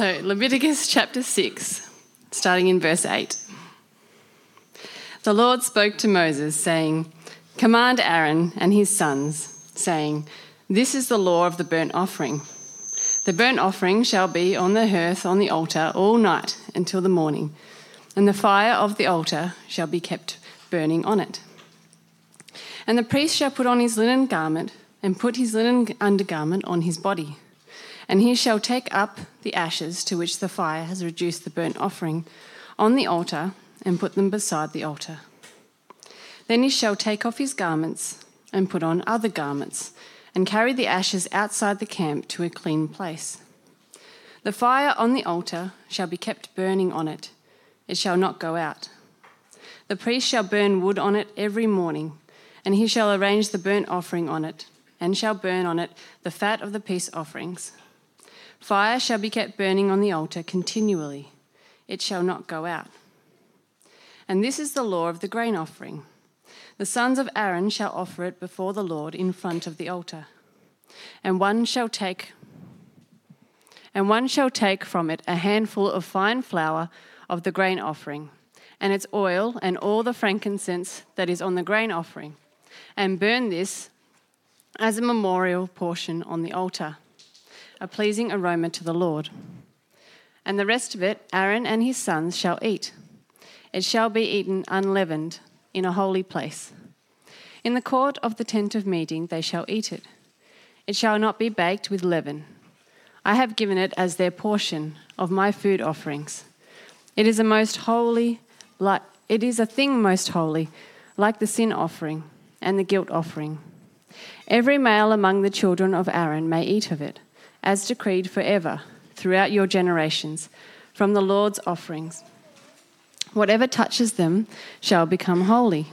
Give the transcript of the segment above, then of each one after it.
So, Leviticus chapter 6, starting in verse 8. The Lord spoke to Moses, saying, Command Aaron and his sons, saying, This is the law of the burnt offering. The burnt offering shall be on the hearth on the altar all night until the morning, and the fire of the altar shall be kept burning on it. And the priest shall put on his linen garment and put his linen undergarment on his body and he shall take up the ashes to which the fire has reduced the burnt offering on the altar and put them beside the altar. Then he shall take off his garments and put on other garments and carry the ashes outside the camp to a clean place. The fire on the altar shall be kept burning on it, it shall not go out. The priest shall burn wood on it every morning, and he shall arrange the burnt offering on it, and shall burn on it the fat of the peace offerings Fire shall be kept burning on the altar continually, it shall not go out. And this is the law of the grain offering. The sons of Aaron shall offer it before the Lord in front of the altar. And one shall take and one shall take from it a handful of fine flour of the grain offering, and its oil and all the frankincense that is on the grain offering, and burn this as a memorial portion on the altar a pleasing aroma to the Lord. And the rest of it Aaron and his sons shall eat. It shall be eaten unleavened in a holy place. In the court of the tent of meeting they shall eat it. It shall not be baked with leaven. I have given it as their portion of my food offerings. It is a most holy, like it is a thing most holy, like the sin offering and the guilt offering. Every male among the children of Aaron may eat of it as decreed forever throughout your generations from the Lord's offerings. Whatever touches them shall become holy.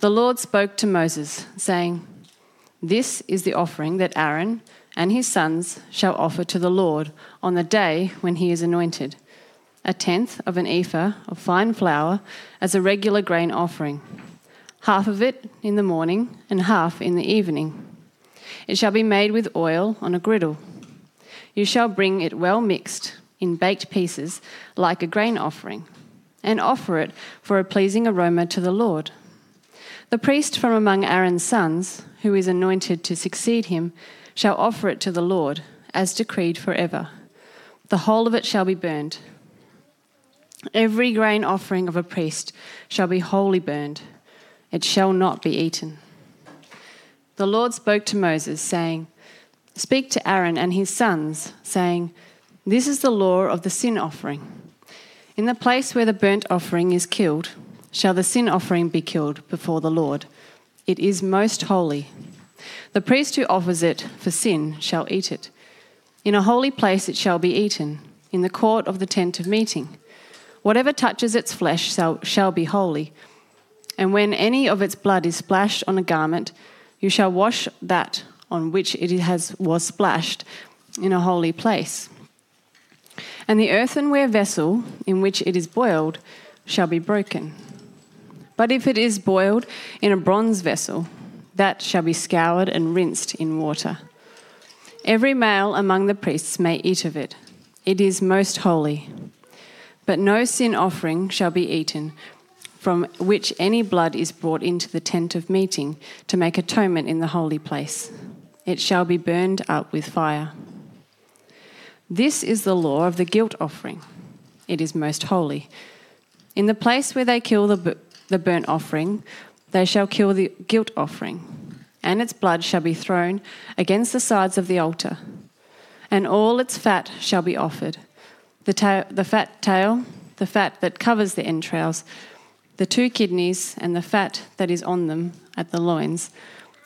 The Lord spoke to Moses, saying, This is the offering that Aaron and his sons shall offer to the Lord on the day when he is anointed a tenth of an ephah of fine flour as a regular grain offering, half of it in the morning and half in the evening. It shall be made with oil on a griddle. You shall bring it well mixed in baked pieces like a grain offering, and offer it for a pleasing aroma to the Lord. The priest from among Aaron's sons, who is anointed to succeed him, shall offer it to the Lord, as decreed forever. The whole of it shall be burned. Every grain offering of a priest shall be wholly burned, it shall not be eaten the Lord spoke to Moses, saying, Speak to Aaron and his sons, saying, This is the law of the sin offering. In the place where the burnt offering is killed, shall the sin offering be killed before the Lord. It is most holy. The priest who offers it for sin shall eat it. In a holy place it shall be eaten, in the court of the tent of meeting. Whatever touches its flesh shall, shall be holy. And when any of its blood is splashed on a garment, you shall wash that on which it has, was splashed in a holy place. And the earthenware vessel in which it is boiled shall be broken. But if it is boiled in a bronze vessel, that shall be scoured and rinsed in water. Every male among the priests may eat of it. It is most holy. But no sin offering shall be eaten from which any blood is brought into the tent of meeting to make atonement in the holy place. It shall be burned up with fire. This is the law of the guilt offering. It is most holy. In the place where they kill the, the burnt offering, they shall kill the guilt offering, and its blood shall be thrown against the sides of the altar, and all its fat shall be offered the, ta- the fat tail, the fat that covers the entrails the two kidneys and the fat that is on them at the loins,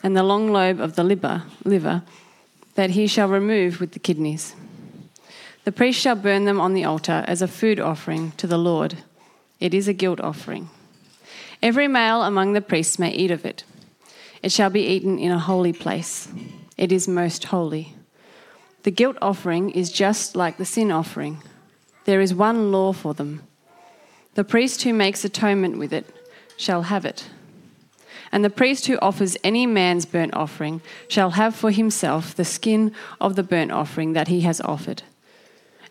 and the long lobe of the liver, liver that he shall remove with the kidneys. The priest shall burn them on the altar as a food offering to the Lord. It is a guilt offering. Every male among the priests may eat of it. It shall be eaten in a holy place. It is most holy. The guilt offering is just like the sin offering. There is one law for them the priest who makes atonement with it shall have it. And the priest who offers any man's burnt offering shall have for himself the skin of the burnt offering that he has offered.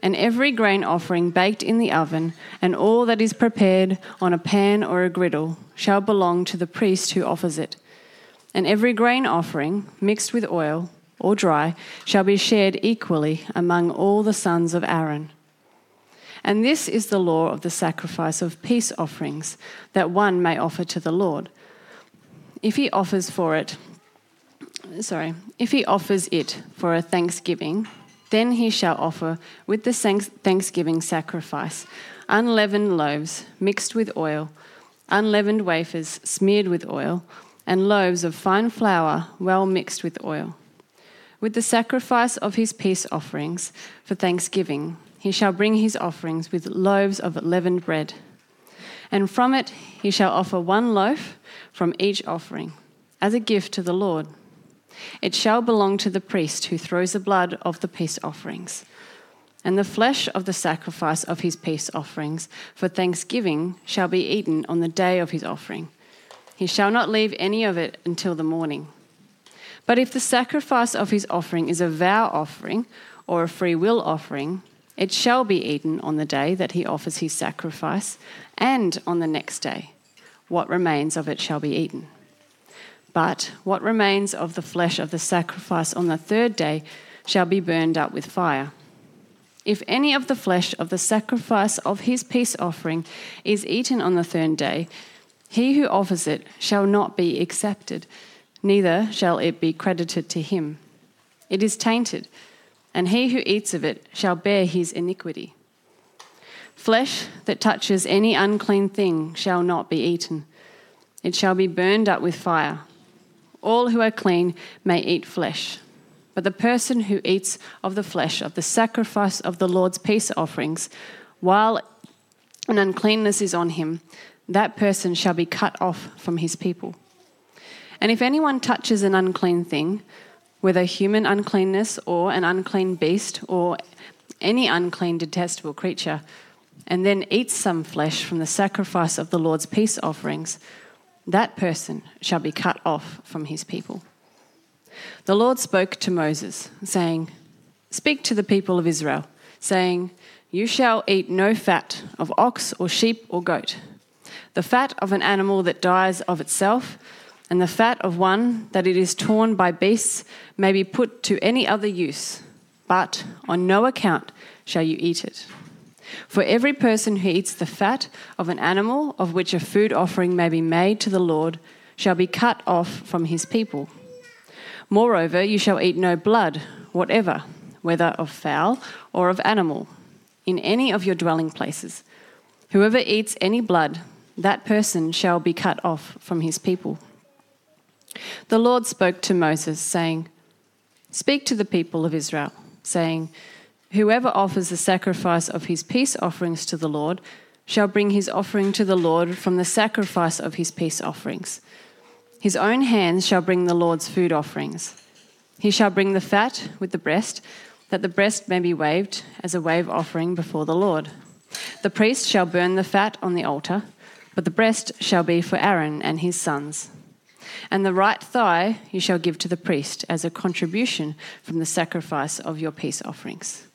and every grain offering baked in the oven, and all that is prepared on a pan or a griddle, shall belong to the priest who offers it. And every grain offering, mixed with oil or dry, shall be shared equally among all the sons of Aaron. And this is the law of the sacrifice of peace offerings that one may offer to the Lord. If he offers for it, sorry, if he offers it for a thanksgiving, then he shall offer with the thanksgiving sacrifice unleavened loaves mixed with oil, unleavened wafers smeared with oil, and loaves of fine flour well mixed with oil. With the sacrifice of his peace offerings for thanksgiving, he shall bring his offerings with loaves of leavened bread. And from it he shall offer one loaf from each offering, as a gift to the Lord. It shall belong to the priest who throws the blood of the peace offerings. And the flesh of the sacrifice of his peace offerings for thanksgiving shall be eaten on the day of his offering. He shall not leave any of it until the morning. But if the sacrifice of his offering is a vow offering or a free will offering, it shall be eaten on the day that he offers his sacrifice, and on the next day. What remains of it shall be eaten. But what remains of the flesh of the sacrifice on the third day shall be burned up with fire. If any of the flesh of the sacrifice of his peace offering is eaten on the third day, he who offers it shall not be accepted, neither shall it be credited to him. It is tainted and he who eats of it shall bear his iniquity. Flesh that touches any unclean thing shall not be eaten, it shall be burned up with fire. All who are clean may eat flesh, but the person who eats of the flesh of the sacrifice of the Lord's peace offerings, while an uncleanness is on him, that person shall be cut off from his people. And if anyone touches an unclean thing, whether human uncleanness or an unclean beast or any unclean, detestable creature, and then eats some flesh from the sacrifice of the Lord's peace offerings, that person shall be cut off from his people. The Lord spoke to Moses, saying, Speak to the people of Israel, saying, You shall eat no fat of ox or sheep or goat. The fat of an animal that dies of itself, and the fat of one that it is torn by beasts may be put to any other use, but on no account shall you eat it. For every person who eats the fat of an animal of which a food offering may be made to the Lord shall be cut off from his people. Moreover, you shall eat no blood, whatever, whether of fowl or of animal, in any of your dwelling places. Whoever eats any blood, that person shall be cut off from his people. The Lord spoke to Moses, saying, Speak to the people of Israel, saying, Whoever offers the sacrifice of his peace offerings to the Lord shall bring his offering to the Lord from the sacrifice of his peace offerings. His own hands shall bring the Lord's food offerings. He shall bring the fat with the breast, that the breast may be waved as a wave offering before the Lord. The priest shall burn the fat on the altar, but the breast shall be for Aaron and his sons. And the right thigh you shall give to the priest as a contribution from the sacrifice of your peace offerings.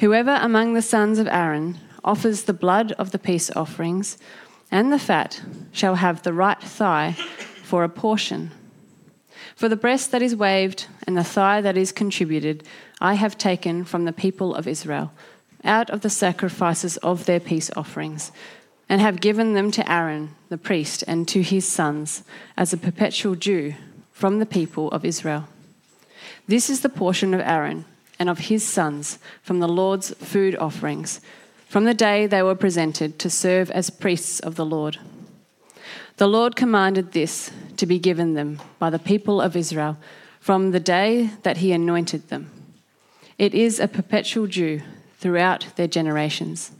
Whoever among the sons of Aaron offers the blood of the peace offerings and the fat shall have the right thigh for a portion. For the breast that is waved and the thigh that is contributed, I have taken from the people of Israel, out of the sacrifices of their peace offerings and have given them to Aaron the priest and to his sons as a perpetual due from the people of Israel. This is the portion of Aaron and of his sons from the Lord's food offerings, from the day they were presented to serve as priests of the Lord. The Lord commanded this to be given them by the people of Israel from the day that he anointed them. It is a perpetual due throughout their generations.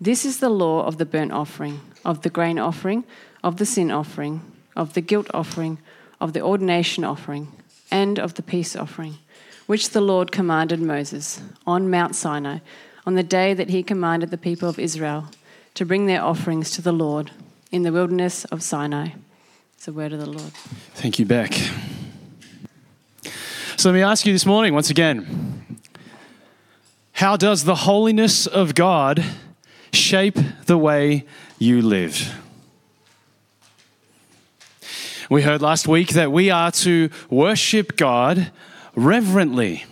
This is the law of the burnt offering, of the grain offering, of the sin offering, of the guilt offering, of the ordination offering, and of the peace offering, which the Lord commanded Moses on Mount Sinai on the day that he commanded the people of Israel to bring their offerings to the Lord in the wilderness of Sinai. It's the word of the Lord. Thank you, Beck. So let me ask you this morning, once again How does the holiness of God shape the way you live? We heard last week that we are to worship God reverently.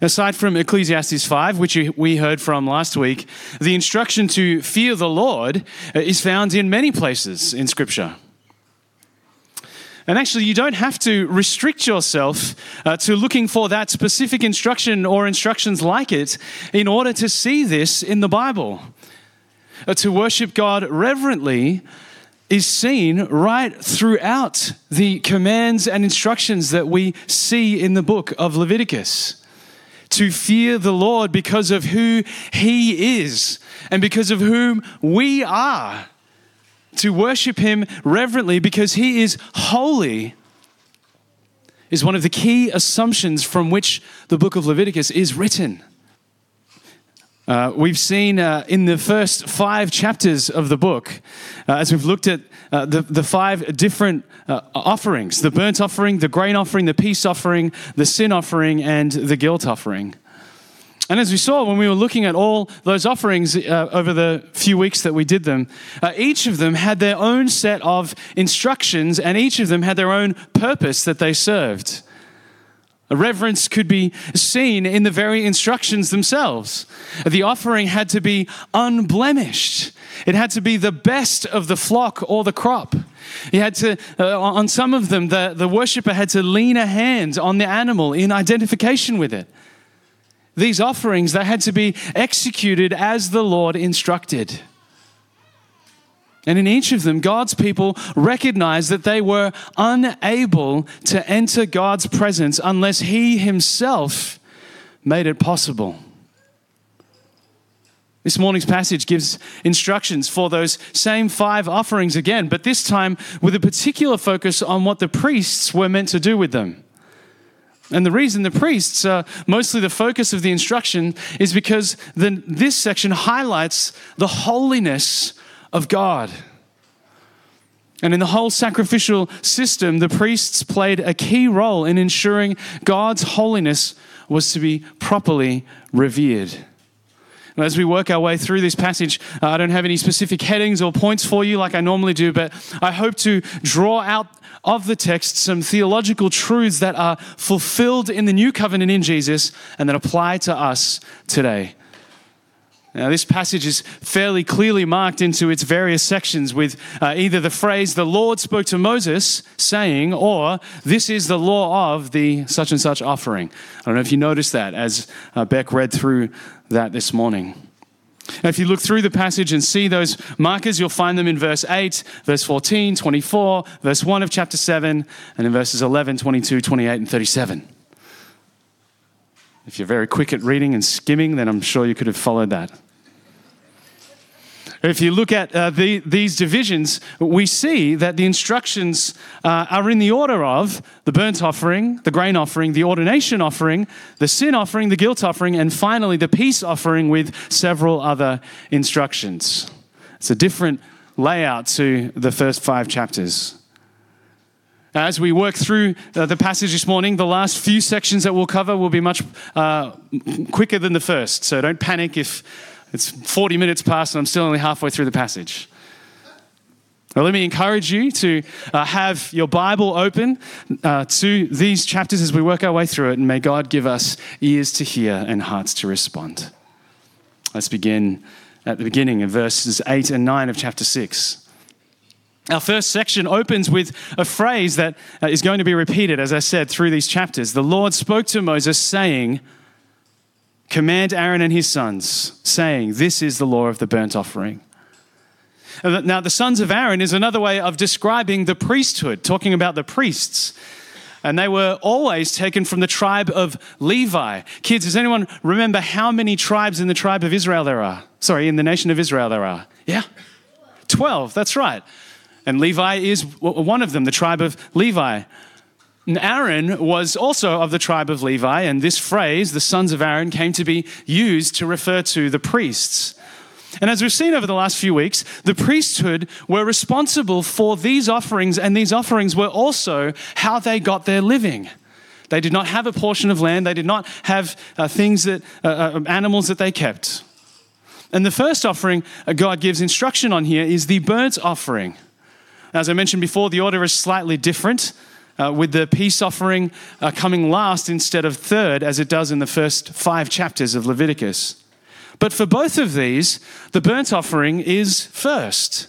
Aside from Ecclesiastes 5, which we heard from last week, the instruction to fear the Lord is found in many places in Scripture. And actually, you don't have to restrict yourself uh, to looking for that specific instruction or instructions like it in order to see this in the Bible. Uh, to worship God reverently is seen right throughout the commands and instructions that we see in the book of Leviticus to fear the Lord because of who He is and because of whom we are, to worship Him reverently because He is holy, is one of the key assumptions from which the book of Leviticus is written. Uh, we've seen uh, in the first five chapters of the book, uh, as we've looked at uh, the, the five different uh, offerings the burnt offering, the grain offering, the peace offering, the sin offering, and the guilt offering. And as we saw when we were looking at all those offerings uh, over the few weeks that we did them, each of them had their own set of instructions and each of them had their own purpose that they served. A reverence could be seen in the very instructions themselves. The offering had to be unblemished. It had to be the best of the flock or the crop. He had to, uh, on some of them, the, the worshiper had to lean a hand on the animal in identification with it. These offerings, they had to be executed as the Lord instructed. And in each of them, God's people recognized that they were unable to enter God's presence unless He Himself made it possible. This morning's passage gives instructions for those same five offerings again, but this time with a particular focus on what the priests were meant to do with them. And the reason the priests are mostly the focus of the instruction is because the, this section highlights the holiness of God. And in the whole sacrificial system, the priests played a key role in ensuring God's holiness was to be properly revered. As we work our way through this passage, uh, I don't have any specific headings or points for you like I normally do, but I hope to draw out of the text some theological truths that are fulfilled in the new covenant in Jesus and that apply to us today. Now, this passage is fairly clearly marked into its various sections with uh, either the phrase, the Lord spoke to Moses, saying, or this is the law of the such and such offering. I don't know if you noticed that as uh, Beck read through that this morning. Now, if you look through the passage and see those markers, you'll find them in verse 8, verse 14, 24, verse 1 of chapter 7, and in verses 11, 22, 28, and 37. If you're very quick at reading and skimming, then I'm sure you could have followed that. If you look at uh, the, these divisions, we see that the instructions uh, are in the order of the burnt offering, the grain offering, the ordination offering, the sin offering, the guilt offering, and finally the peace offering with several other instructions. It's a different layout to the first five chapters. As we work through uh, the passage this morning, the last few sections that we'll cover will be much uh, quicker than the first. So don't panic if it's 40 minutes past and I'm still only halfway through the passage. Let me encourage you to uh, have your Bible open uh, to these chapters as we work our way through it, and may God give us ears to hear and hearts to respond. Let's begin at the beginning of verses 8 and 9 of chapter 6. Our first section opens with a phrase that uh, going to be repeated, as I said, through these chapters. The Lord spoke to Moses, saying, Command Aaron and his sons, saying, This is the law of the burnt offering. Now, the sons of Aaron is another way of describing the priesthood, talking about the priests. And they were always taken from the tribe of Levi. Kids, does anyone remember how many tribes in the tribe of Israel there are? Sorry, in the nation of Israel there are? Yeah? 12, that's right. And Levi is one of them, the tribe of Levi. And Aaron was also of the tribe of Levi, and this phrase, the sons of Aaron, came to be used to refer to the priests. And as we've seen over the last few weeks, the priesthood were responsible for these offerings, and these offerings were also how they got their living. They did not have a portion of land. They did not have uh, things that, uh, uh, animals that they kept. And the first offering God gives instruction on here is the burnt offering. As I mentioned before, the order is slightly different, uh, with the peace offering uh, coming last instead of third, as it does in the first five chapters of Leviticus. But for both of these, the burnt offering is first.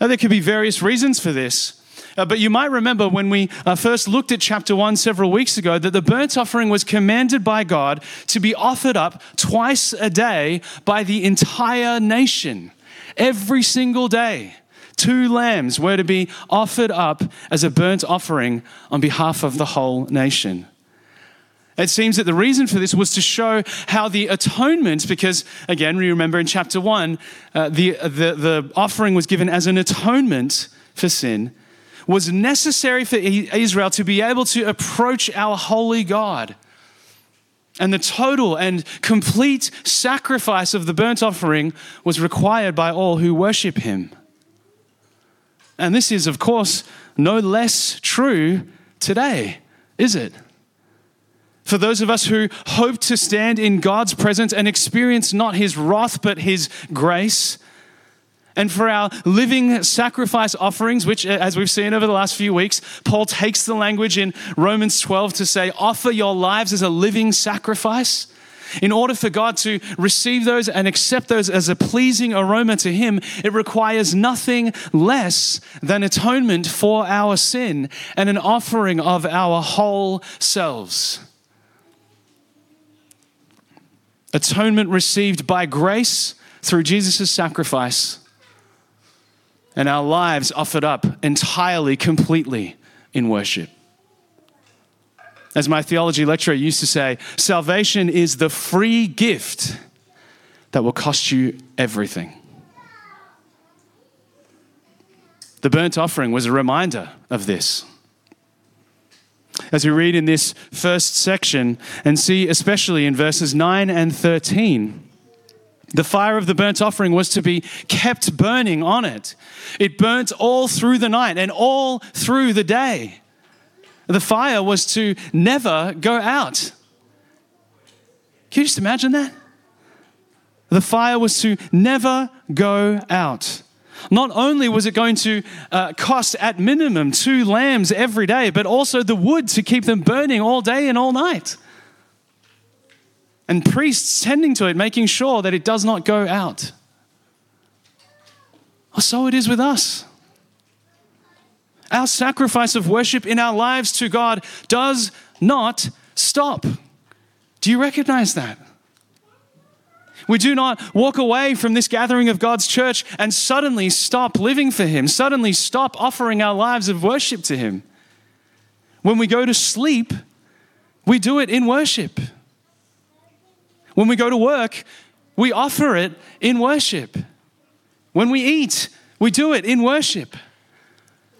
Now, there could be various reasons for this. Uh, but you might remember when we uh, first looked at chapter 1 several weeks ago that the burnt offering was commanded by God to be offered up twice a day by the entire nation, every single day. Two lambs were to be offered up as a burnt offering on behalf of the whole nation. It seems that the reason for this was to show how the atonement, because again, we remember in chapter 1, uh, the, the, the offering was given as an atonement for sin, was necessary for Israel to be able to approach our holy God. And the total and complete sacrifice of the burnt offering was required by all who worship him. And this is, of course, no less true today, is it? For those of us who hope to stand in God's presence and experience not his wrath, but his grace, and for our living sacrifice offerings, which, uh, as we've seen over the last few weeks, Paul takes the language in Romans 12 to say, offer your lives as a living sacrifice. In order for God to receive those and accept those as a pleasing aroma to Him, it requires nothing less than atonement for our sin and an offering of our whole selves. atonement received by grace through Jesus' sacrifice, and our lives offered up entirely, completely in worship. As my theology lecturer used to say, salvation is the free gift that will cost you everything. The burnt offering was a reminder of this as we read in this first section and see, especially in verses 9 and 13. The fire of the burnt offering was to be kept burning on it. It burnt all through the night and all through the day. The fire was to never go out. Can you just imagine that? The fire was to never go out. Not only was it going to uh, cost at minimum two lambs every day, but also the wood to keep them burning all day and all night. And priests tending to it, making sure that it does not go out. Well, so it is with us. Our sacrifice of worship in our lives to God does not stop. Do you recognize that? We do not walk away from this gathering of God's church and suddenly stop living for Him, suddenly stop offering our lives of worship to Him. When we go to sleep, we do it in worship. When we go to work, we offer it in worship. When we eat, we do it in worship.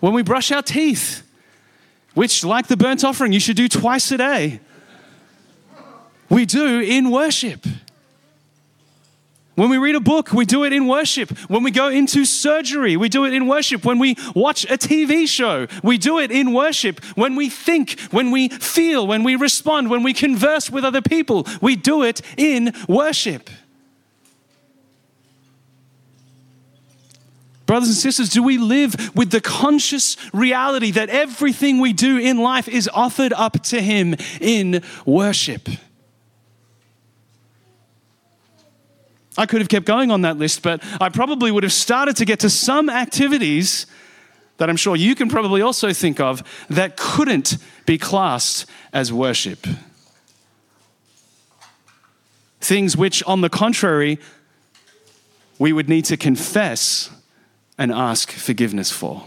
When we brush our teeth, which, like the burnt offering, you should do twice a day, we do in worship. When we read a book, we do it in worship. When we go into surgery, we do it in worship. When we watch a TV show, we do it in worship. When we think, when we feel, when we respond, when we converse with other people, we do it in worship. Brothers and sisters, do we live with the conscious reality that everything we do in life is offered up to Him in worship? I could have kept going on that list, but I probably would have started to get to some activities that I'm sure you can probably also think of that couldn't be classed as worship. Things which, on the contrary, we would need to confess and ask forgiveness for.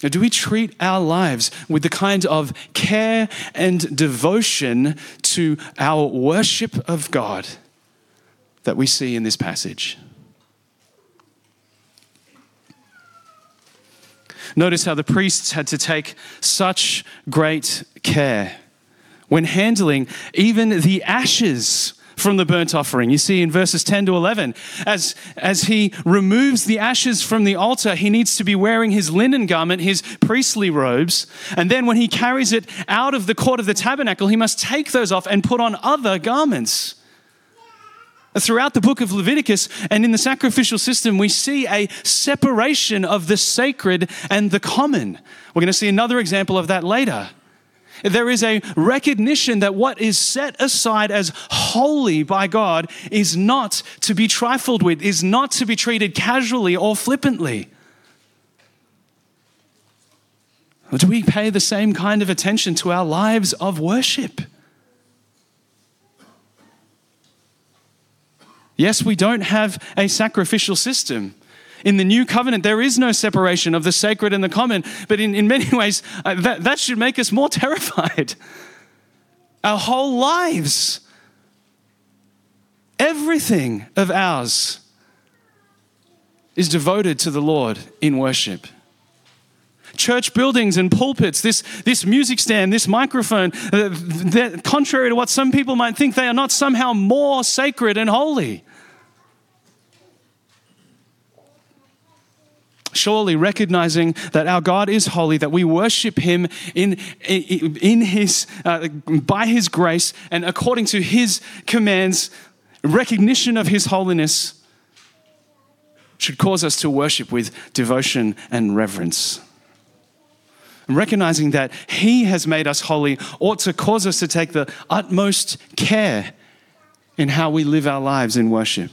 Do we treat our lives with the kind of care and devotion to our worship of God that we see in this passage? Notice how the priests had to take such great care when handling even the ashes from the burnt offering. You see in verses 10 to 11, as, as he removes the ashes from the altar, he needs to be wearing his linen garment, his priestly robes. And then when he carries it out of the court of the tabernacle, he must take those off and put on other garments. Throughout the book of Leviticus and in the sacrificial system, we see a separation of the sacred and the common. We're going to see another example of that later. There is a recognition that what is set aside as holy by God is not to be trifled with, is not to be treated casually or flippantly. Do we pay the same kind of attention to our lives of worship? Yes, we don't have a sacrificial system. In the new covenant, there is no separation of the sacred and the common, but in, in many ways, uh, that, that should make us more terrified. Our whole lives, everything of ours, is devoted to the Lord in worship church buildings and pulpits, this, this music stand, this microphone, uh, contrary to what some people might think, they are not somehow more sacred and holy. Surely recognizing that our God is holy, that we worship Him in, in, His, uh, by His grace and according to His commands, recognition of His holiness should cause us to worship with devotion and reverence. Recognizing that He has made us holy ought to cause us to take the utmost care in how we live our lives in worship.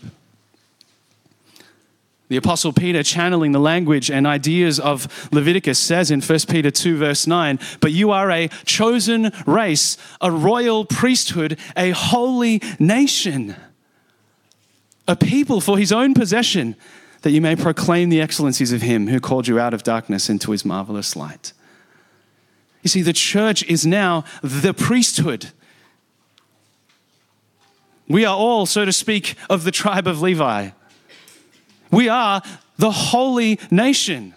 The Apostle Peter, channeling the language and ideas of Leviticus, says in 1 Peter 2, verse 9, But you are a chosen race, a royal priesthood, a holy nation, a people for his own possession, that you may proclaim the excellencies of him who called you out of darkness into his marvelous light. You see, the church is now the priesthood. We are all, so to speak, of the tribe of Levi. We are the holy nation.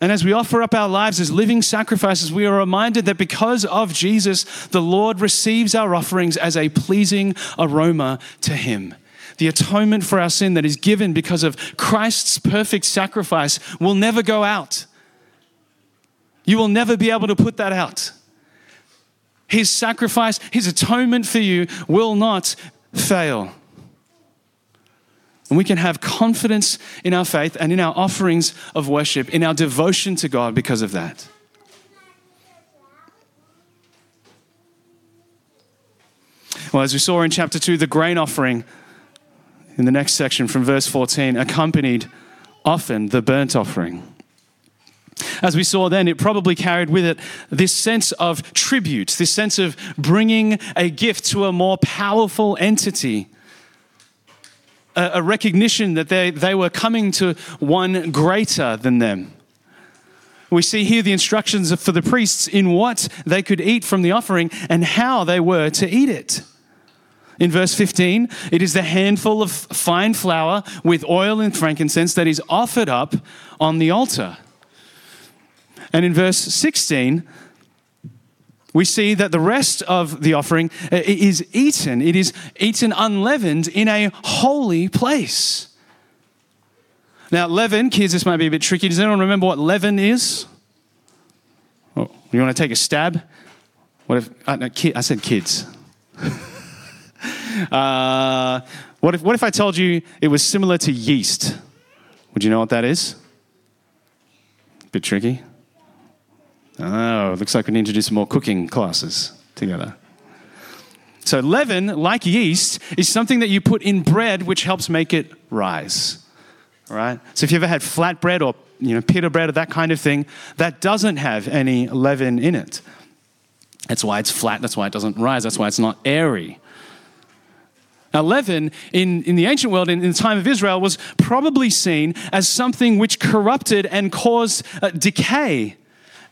And as we offer up our lives as living sacrifices, we are reminded that because of Jesus, the Lord receives our offerings as a pleasing aroma to Him. The atonement for our sin that is given because of Christ's perfect sacrifice will never go out. You will never be able to put that out. His sacrifice, His atonement for you will not fail. And we can have confidence in our faith and in our offerings of worship, in our devotion to God because of that. Well, as we saw in chapter 2, the grain offering in the next section from verse 14 accompanied often the burnt offering. As we saw then, it probably carried with it this sense of tribute, this sense of bringing a gift to a more powerful entity a, a recognition that they, they were coming to one greater than them. We see here the instructions for the priests in what they could eat from the offering and how they were to eat it. In verse 15, it is the handful of fine flour with oil and frankincense that is offered up on the altar. And in verse 16, we see that the rest of the offering uh, is eaten. It is eaten unleavened in a holy place. Now, leaven, kids, this might be a bit tricky. Does anyone remember what leaven is? Oh, you want to take a stab? What if, uh, no, I said kids. uh, what, if, what if I told you it was similar to yeast? Would you know what that is? Bit tricky. Oh, looks like we need to do some more cooking classes together. So, leaven, like yeast, is something that you put in bread which helps make it rise. All right? So, if you ever had flat bread or you know, pita bread or that kind of thing, that doesn't have any leaven in it. That's why it's flat, that's why it doesn't rise, that's why it's not airy. Now, leaven in, in the ancient world, in, in the time of Israel, was probably seen as something which corrupted and caused uh, decay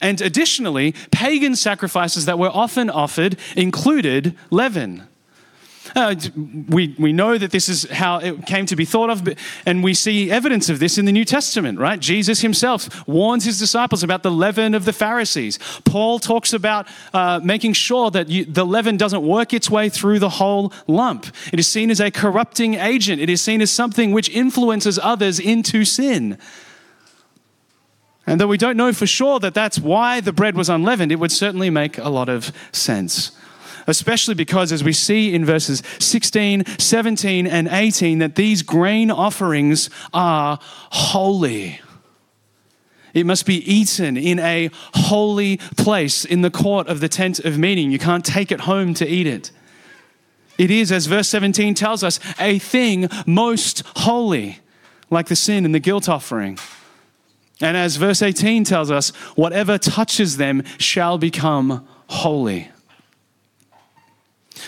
and additionally, pagan sacrifices that were often offered included leaven. Uh, we, we know that this is how it came to be thought of, and we see evidence of this in the New Testament, right? Jesus himself warns his disciples about the leaven of the Pharisees. Paul talks about uh, making sure that you, the leaven doesn't work its way through the whole lump. It is seen as a corrupting agent, it is seen as something which influences others into sin. And though we don't know for sure that that's why the bread was unleavened, it would certainly make a lot of sense. Especially because, as we see in verses 16, 17, and 18, that these grain offerings are holy. It must be eaten in a holy place in the court of the tent of meeting. You can't take it home to eat it. It is, as verse 17 tells us, a thing most holy, like the sin and the guilt offering. And as verse 18 tells us, whatever touches them shall become holy.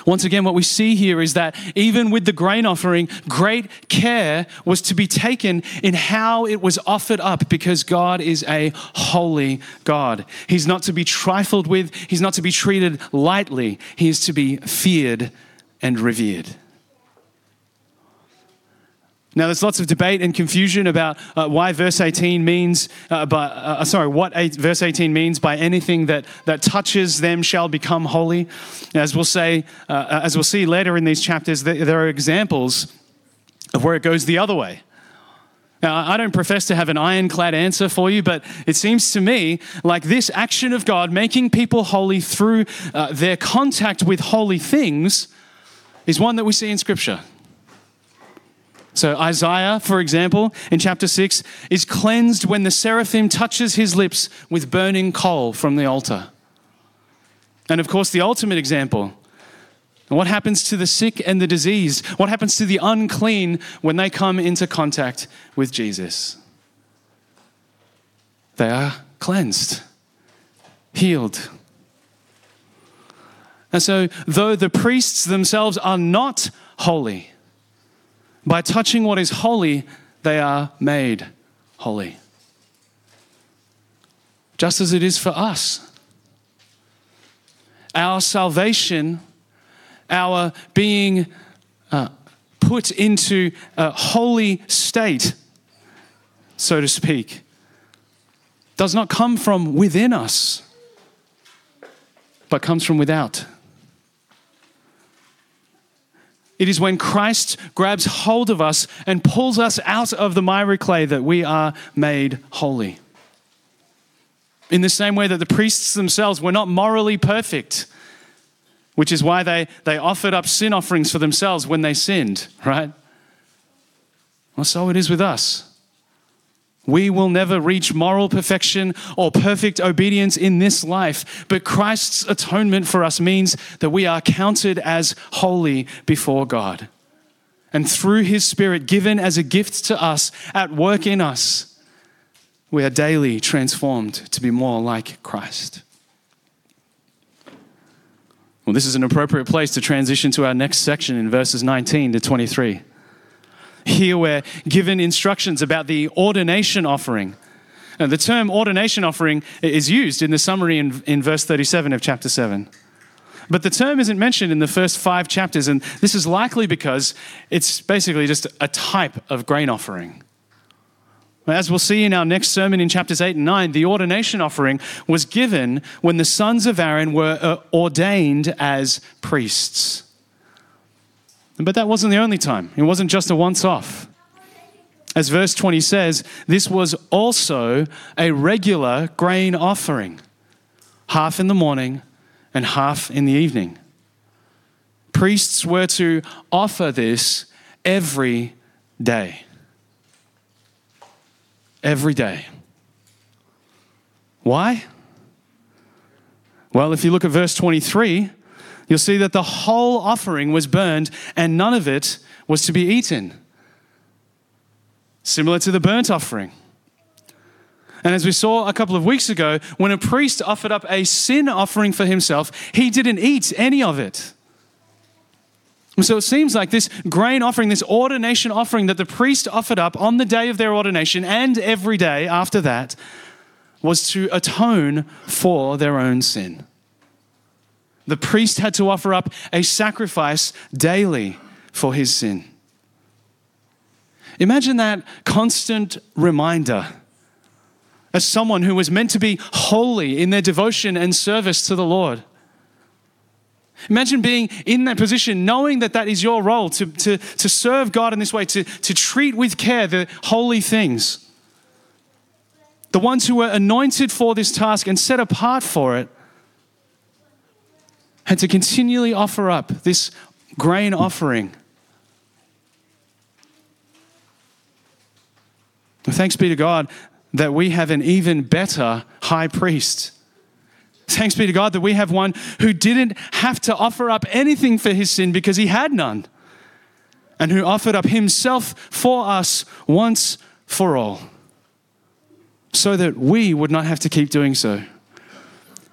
Once again, what we see here is that even with the grain offering, great care was to be taken in how it was offered up because God is a holy God. He's not to be trifled with, He's not to be treated lightly, He is to be feared and revered. Now, there's lots of debate and confusion about uh, why verse 18 means, uh, by, uh, sorry, what eight, verse 18 means by anything that, that touches them shall become holy. As we'll say, uh, as we'll see later in these chapters, there are examples of where it goes the other way. Now, I don't profess to have an ironclad answer for you, but it seems to me like this action of God making people holy through uh, their contact with holy things is one that we see in Scripture. So, Isaiah, for example, in chapter 6, is cleansed when the seraphim touches his lips with burning coal from the altar. And of course, the ultimate example what happens to the sick and the diseased? What happens to the unclean when they come into contact with Jesus? They are cleansed, healed. And so, though the priests themselves are not holy, by touching what is holy, they are made holy. Just as it is for us. Our salvation, our being uh, put into a holy state, so to speak, does not come from within us, but comes from without. It is when Christ grabs hold of us and pulls us out of the miry clay that we are made holy. In the same way that the priests themselves were not morally perfect, which is why they, they offered up sin offerings for themselves when they sinned, right? Well, so it is with us. We will never reach moral perfection or perfect obedience in this life, but Christ's atonement for us means that we are counted as holy before God. And through his Spirit, given as a gift to us, at work in us, we are daily transformed to be more like Christ. Well, this is an appropriate place to transition to our next section in verses 19 to 23. Here we're given instructions about the ordination offering. And the term ordination offering is used in the summary in, in verse 37 of chapter 7. But the term isn't mentioned in the first five chapters, and this is likely because it's basically just a type of grain offering. As we'll see in our next sermon in chapters 8 and 9, the ordination offering was given when the sons of Aaron were uh, ordained as priests. But that wasn't the only time, it wasn't just a once off. As verse 20 says, this was also a regular grain offering, half in the morning and half in the evening. Priests were to offer this every day. Every day. Why? Well, if you look at verse 23, you'll see that the whole offering was burned and none of it was to be eaten. Similar to the burnt offering. And as we saw a couple of weeks ago, when a priest offered up a sin offering for himself, he didn't eat any of it. So it seems like this grain offering, this ordination offering that the priest offered up on the day of their ordination and every day after that, was to atone for their own sin. The priest had to offer up a sacrifice daily for his sin. Imagine that constant reminder as someone who was meant to be holy in their devotion and service to the Lord. Imagine being in that position, knowing that that is your role to, to, to serve God in this way, to, to treat with care the holy things. The ones who were anointed for this task and set apart for it had to continually offer up this grain offering. Thanks be to God that we have an even better high priest. Thanks be to God that we have one who didn't have to offer up anything for his sin because he had none, and who offered up himself for us once for all, so that we would not have to keep doing so.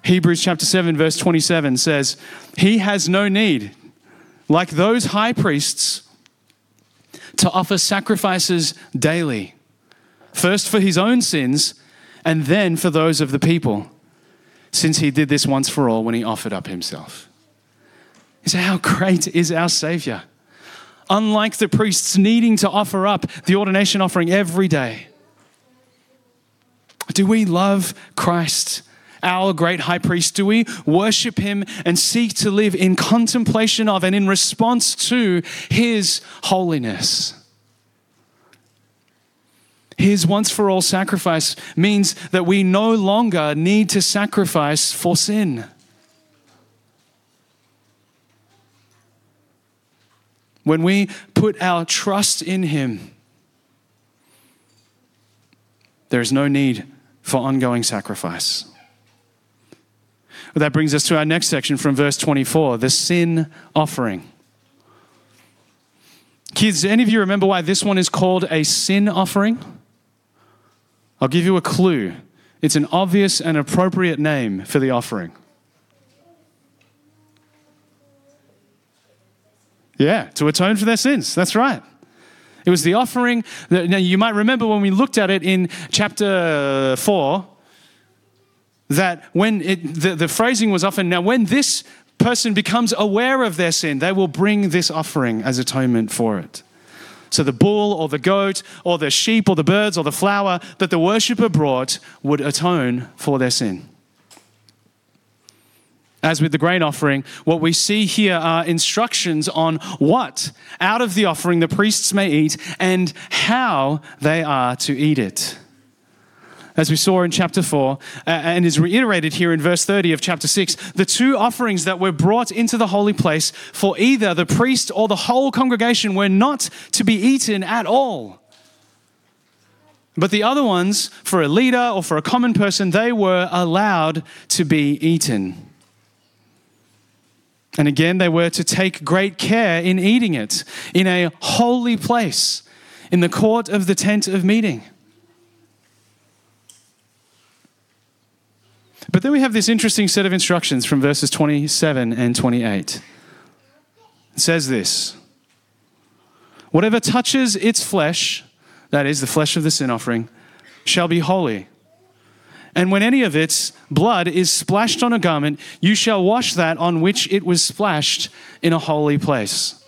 Hebrews chapter 7, verse 27 says, He has no need, like those high priests, to offer sacrifices daily first for his own sins and then for those of the people, since he did this once for all when he offered up himself. You say, How great is our Savior? Unlike the priests needing to offer up the ordination offering every day, do we love Christ, our great high priest? Do we worship him and seek to live in contemplation of and in response to his holiness? His once for all sacrifice means that we no longer need to sacrifice for sin. When we put our trust in Him, there is no need for ongoing sacrifice. Well, that brings us to our next section from verse 24 the sin offering. Kids, any of you remember why this one is called a sin offering? I'll give you a clue. It's an obvious and appropriate name for the offering. Yeah, to atone for their sins. That's right. It was the offering that now you might remember when we looked at it in chapter 4 that when it, the, the phrasing was often now when this person becomes aware of their sin, they will bring this offering as atonement for it. So the bull or the goat or the sheep or the birds or the flour that the worshiper brought would atone for their sin. As with the grain offering, what we see here are instructions on what out of the offering the priests may eat and how they are to eat it as we saw in chapter 4, uh, and is reiterated here in verse 30 of chapter 6, the two offerings that were brought into the holy place for either the priest or the whole congregation were not to be eaten at all. But the other ones, for a leader or for a common person, they were allowed to be eaten. And again, they were to take great care in eating it in a holy place, in the court of the tent of meeting. But then we have this interesting set of instructions from verses 27 and 28. It says this Whatever touches its flesh, that is, the flesh of the sin offering, shall be holy. And when any of its blood is splashed on a garment, you shall wash that on which it was splashed in a holy place.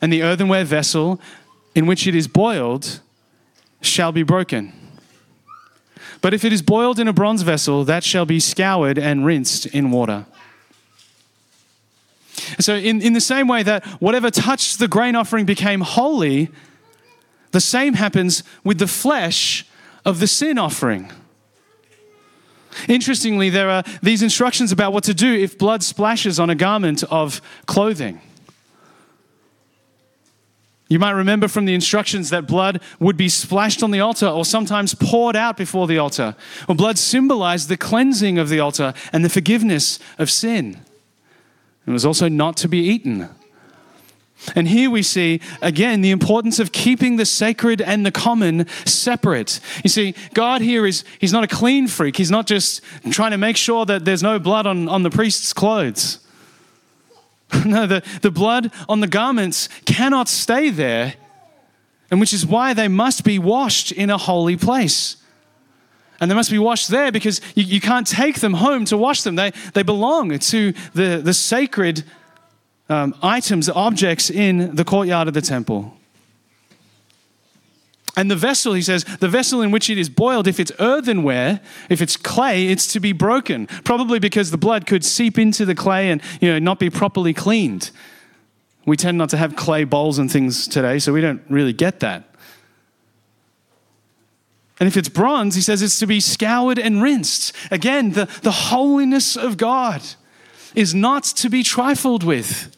And the earthenware vessel in which it is boiled shall be broken. But if it is boiled in a bronze vessel, that shall be scoured and rinsed in water. So, in, in the same way that whatever touched the grain offering became holy, the same happens with the flesh of the sin offering. Interestingly, there are these instructions about what to do if blood splashes on a garment of clothing. You might remember from the instructions that blood would be splashed on the altar or sometimes poured out before the altar. Well, blood symbolized the cleansing of the altar and the forgiveness of sin. It was also not to be eaten. And here we see again the importance of keeping the sacred and the common separate. You see, God here is He's not a clean freak. He's not just trying to make sure that there's no blood on, on the priest's clothes. No, the, the blood on the garments cannot stay there, and which is why they must be washed in a holy place. And they must be washed there because you, you can't take them home to wash them. They, they belong to the, the sacred um, items, objects in the courtyard of the temple. And the vessel, he says, the vessel in which it is boiled, if it's earthenware, if it's clay, it's to be broken. Probably because the blood could seep into the clay and you know, not be properly cleaned. We tend not to have clay bowls and things today, so we don't really get that. And if it's bronze, he says it's to be scoured and rinsed. Again, the, the holiness of God is not to be trifled with.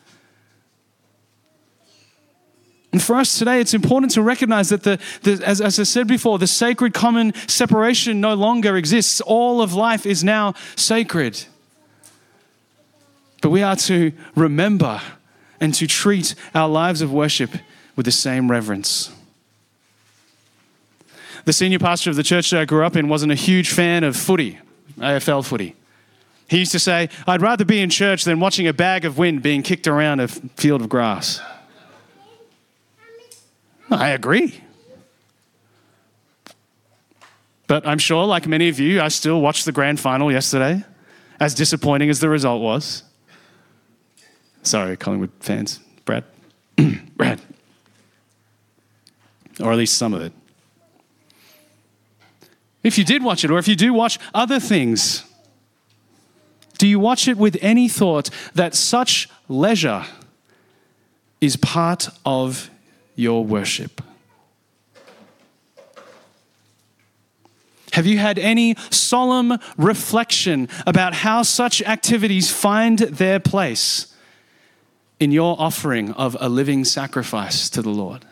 And for us today, it's important to recognize that, the, the, as, as I said before, the sacred common separation no longer exists. All of life is now sacred. But we are to remember and to treat our lives of worship with the same reverence. The senior pastor of the church that I grew up in wasn't a huge fan of footy, AFL footy. He used to say, I'd rather be in church than watching a bag of wind being kicked around a field of grass. I agree. But I'm sure, like many of you, I still watched the grand final yesterday, as disappointing as the result was. Sorry, Collingwood fans. Brad? Brad. Or at least some of it. If you did watch it, or if you do watch other things, do you watch it with any thought that such leisure is part of your worship? Have you had any solemn reflection about how such activities find their place in your offering of a living sacrifice to the Lord?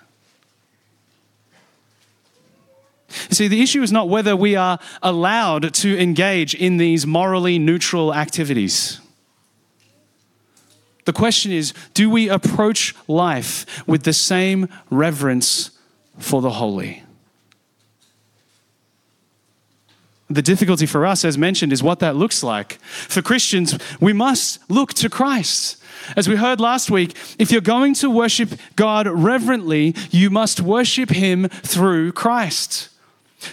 See, the issue is not whether we are allowed to engage in these morally neutral activities. The question is do we approach life with the same reverence for the holy? The difficulty for us, as mentioned, is what that looks like. For Christians, we must look to Christ. As we heard last week, if you're going to worship God reverently, you must worship Him through Christ.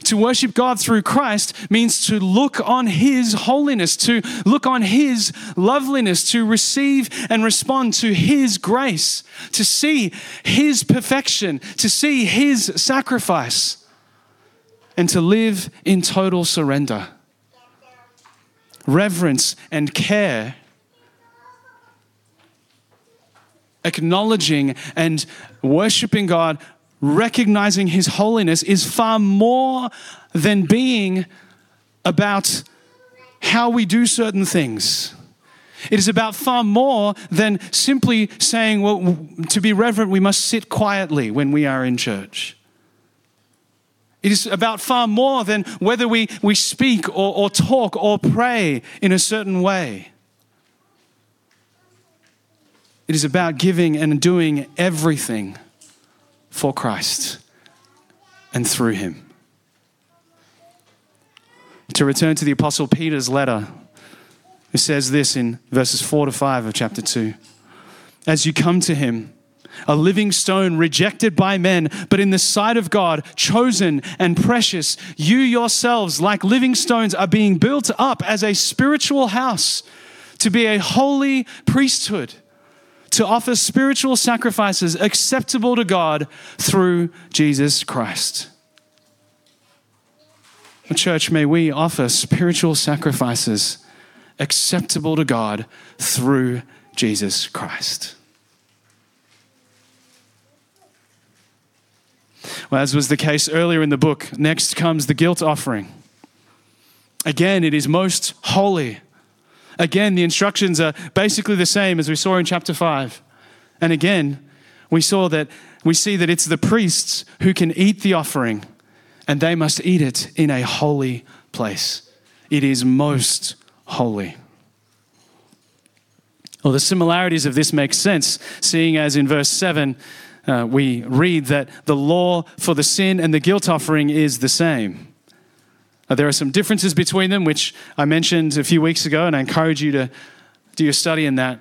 To worship God through Christ means to look on His holiness, to look on His loveliness, to receive and respond to His grace, to see His perfection, to see His sacrifice, and to live in total surrender. Reverence and care, acknowledging and worshiping God recognizing His holiness is far more than being about how we do certain things. It is about far more than simply saying, well, to be reverent, we must sit quietly when we are in church. It is about far more than whether we, we speak or, or talk or pray in a certain way. It is about giving and doing everything for Christ and through him. To return to the Apostle Peter's letter, it says this in verses 4 to 5 of chapter 2. As you come to him, a living stone rejected by men, but in the sight of God, chosen and precious, you yourselves, like living stones, are being built up as a spiritual house to be a holy priesthood to offer spiritual sacrifices acceptable to God through Jesus Christ. Church, may we offer spiritual sacrifices acceptable to God through Jesus Christ. Well, as was the case earlier in the book, next comes the guilt offering. Again, it is most holy. Again, the instructions are basically the same as we saw in chapter 5. And again, we saw that we see that it's the priests who can eat the offering and they must eat it in a holy place. It is most holy. Well, the similarities of this make sense, seeing as in verse 7 uh, we read that the law for the sin and the guilt offering is the same. Uh, there are some differences between them, which I mentioned a few weeks ago, and I encourage you to do your study in that.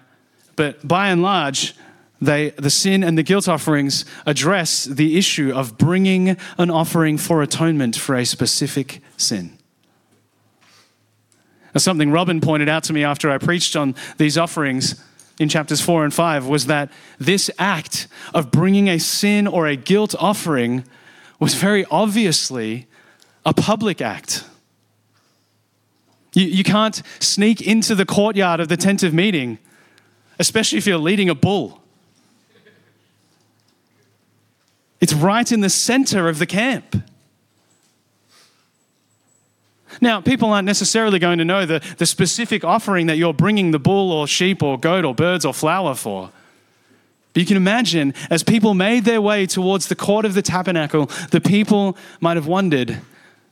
But by and large, they, the sin and the guilt offerings address the issue of bringing an offering for atonement for a specific sin. Now, something Robin pointed out to me after I preached on these offerings in chapters 4 and 5 was that this act of bringing a sin or a guilt offering was very obviously a public act. You, you can't sneak into the courtyard of the tent of meeting, especially if you're leading a bull. It's right in the center of the camp. Now, people aren't necessarily going to know the, the specific offering that you're bringing the bull or sheep or goat or birds or flour for. But you can imagine, as people made their way towards the court of the tabernacle, the people might have wondered,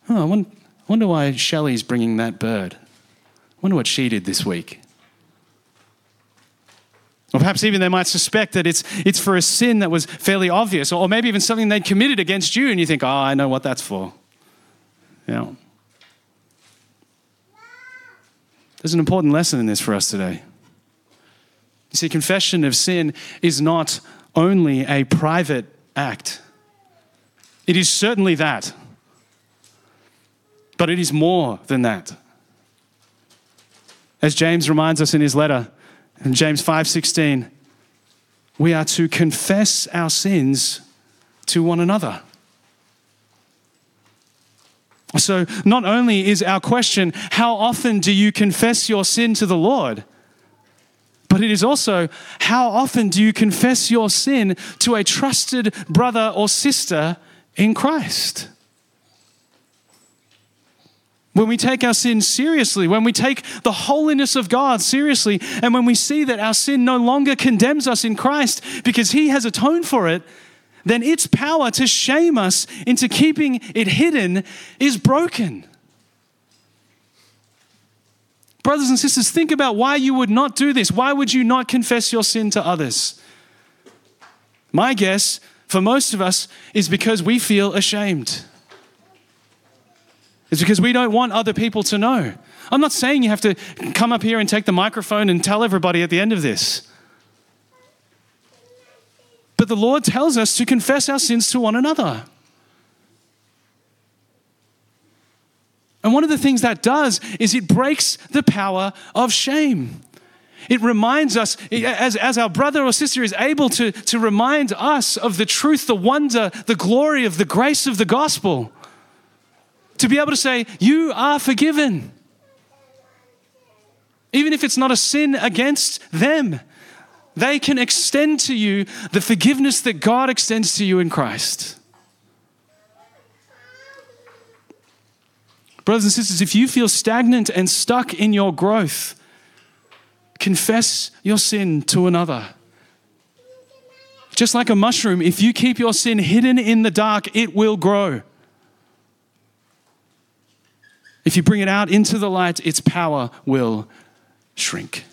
oh, I wonder why Shelley's bringing that bird. I wonder what she did this week. Or perhaps even they might suspect that it's, it's for a sin that was fairly obvious, or maybe even something they'd committed against you, and you think, oh, I know what that's for. Yeah. There's an important lesson in this for us today. You see, confession of sin is not only a private act, it is certainly that. But it is more than that. As James reminds us in his letter, in James 5:16, we are to confess our sins to one another. So, not only is our question, how often do you confess your sin to the Lord? But it is also, how often do you confess your sin to a trusted brother or sister in Christ? When we take our sin seriously, when we take the holiness of God seriously, and when we see that our sin no longer condemns us in Christ because He has atoned for it, then its power to shame us into keeping it hidden is broken. Brothers and sisters, think about why you would not do this. Why would you not confess your sin to others? My guess for most of us is because we feel ashamed. It's because we don't want other people to know. I'm not saying you have to come up here and take the microphone and tell everybody at the end of this. But the Lord tells us to confess our sins to one another. And one of the things that does is it breaks the power of shame. It reminds us, as, as our brother or sister is able to, to remind us of the truth, the wonder, the glory of the grace of the gospel, to be able to say, You are forgiven. Even if it's not a sin against them, they can extend to you the forgiveness that God extends to you in Christ. Brothers and sisters, if you feel stagnant and stuck in your growth, confess your sin to another. Just like a mushroom, if you keep your sin hidden in the dark, it will grow. If you bring it out into the light, its power will shrink.